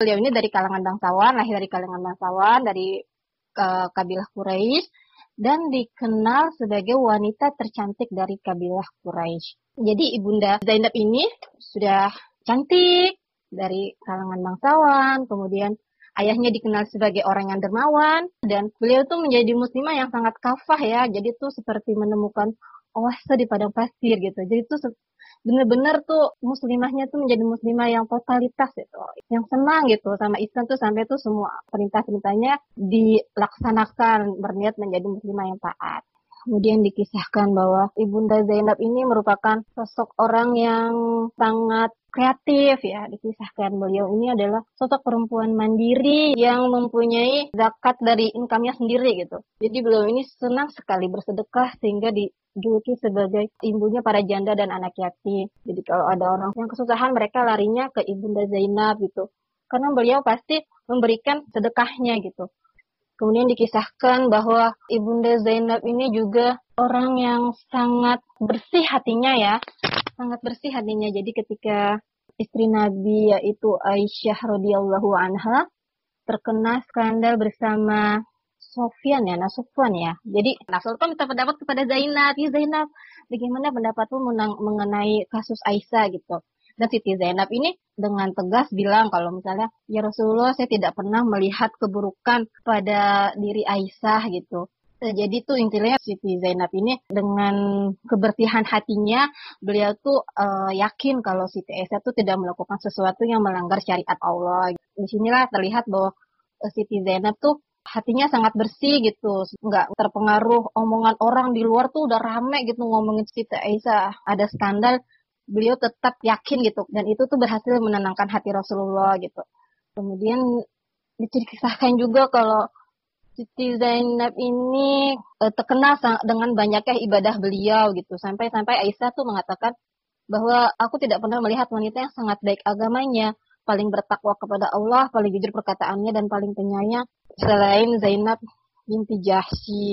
beliau ini dari kalangan bangsawan, lahir dari kalangan bangsawan, dari uh, kabilah Quraisy dan dikenal sebagai wanita tercantik dari kabilah Quraisy. Jadi ibunda Zainab ini sudah cantik dari kalangan bangsawan, kemudian ayahnya dikenal sebagai orang yang dermawan dan beliau tuh menjadi muslimah yang sangat kafah ya. Jadi tuh seperti menemukan oase di padang pasir gitu. Jadi tuh bener-bener tuh muslimahnya tuh menjadi muslimah yang totalitas gitu, yang senang gitu sama Islam tuh sampai tuh semua perintah-perintahnya dilaksanakan berniat menjadi muslimah yang taat. Kemudian dikisahkan bahwa Ibunda Zainab ini merupakan sosok orang yang sangat kreatif ya dikisahkan beliau ini adalah sosok perempuan mandiri yang mempunyai zakat dari income-nya sendiri gitu. Jadi beliau ini senang sekali bersedekah sehingga dijuluki sebagai ibunya para janda dan anak yatim. Jadi kalau ada orang yang kesusahan mereka larinya ke Ibunda Zainab gitu. Karena beliau pasti memberikan sedekahnya gitu. Kemudian dikisahkan bahwa Ibunda Zainab ini juga orang yang sangat bersih hatinya ya. Sangat bersih hatinya. Jadi ketika istri Nabi yaitu Aisyah radhiyallahu anha terkena skandal bersama Sofyan ya, Nasufwan ya. Jadi Nasufwan minta pendapat kepada Zainab. Ya Zainab, bagaimana pendapatmu mengenai kasus Aisyah gitu. Dan Siti Zainab ini dengan tegas bilang kalau misalnya ya Rasulullah saya tidak pernah melihat keburukan pada diri Aisyah gitu. Jadi tuh intinya Siti Zainab ini dengan kebersihan hatinya beliau tuh uh, yakin kalau Siti Aisyah tuh tidak melakukan sesuatu yang melanggar syariat Allah. Di sinilah terlihat bahwa uh, Siti Zainab tuh hatinya sangat bersih gitu, nggak terpengaruh omongan orang di luar tuh udah rame gitu ngomongin Siti Aisyah ada skandal beliau tetap yakin gitu dan itu tuh berhasil menenangkan hati Rasulullah gitu. Kemudian diceritakan juga kalau Siti Zainab ini uh, terkenal dengan banyaknya ibadah beliau gitu. Sampai-sampai Aisyah tuh mengatakan bahwa aku tidak pernah melihat wanita yang sangat baik agamanya, paling bertakwa kepada Allah, paling jujur perkataannya dan paling penyayang selain Zainab binti Jahsy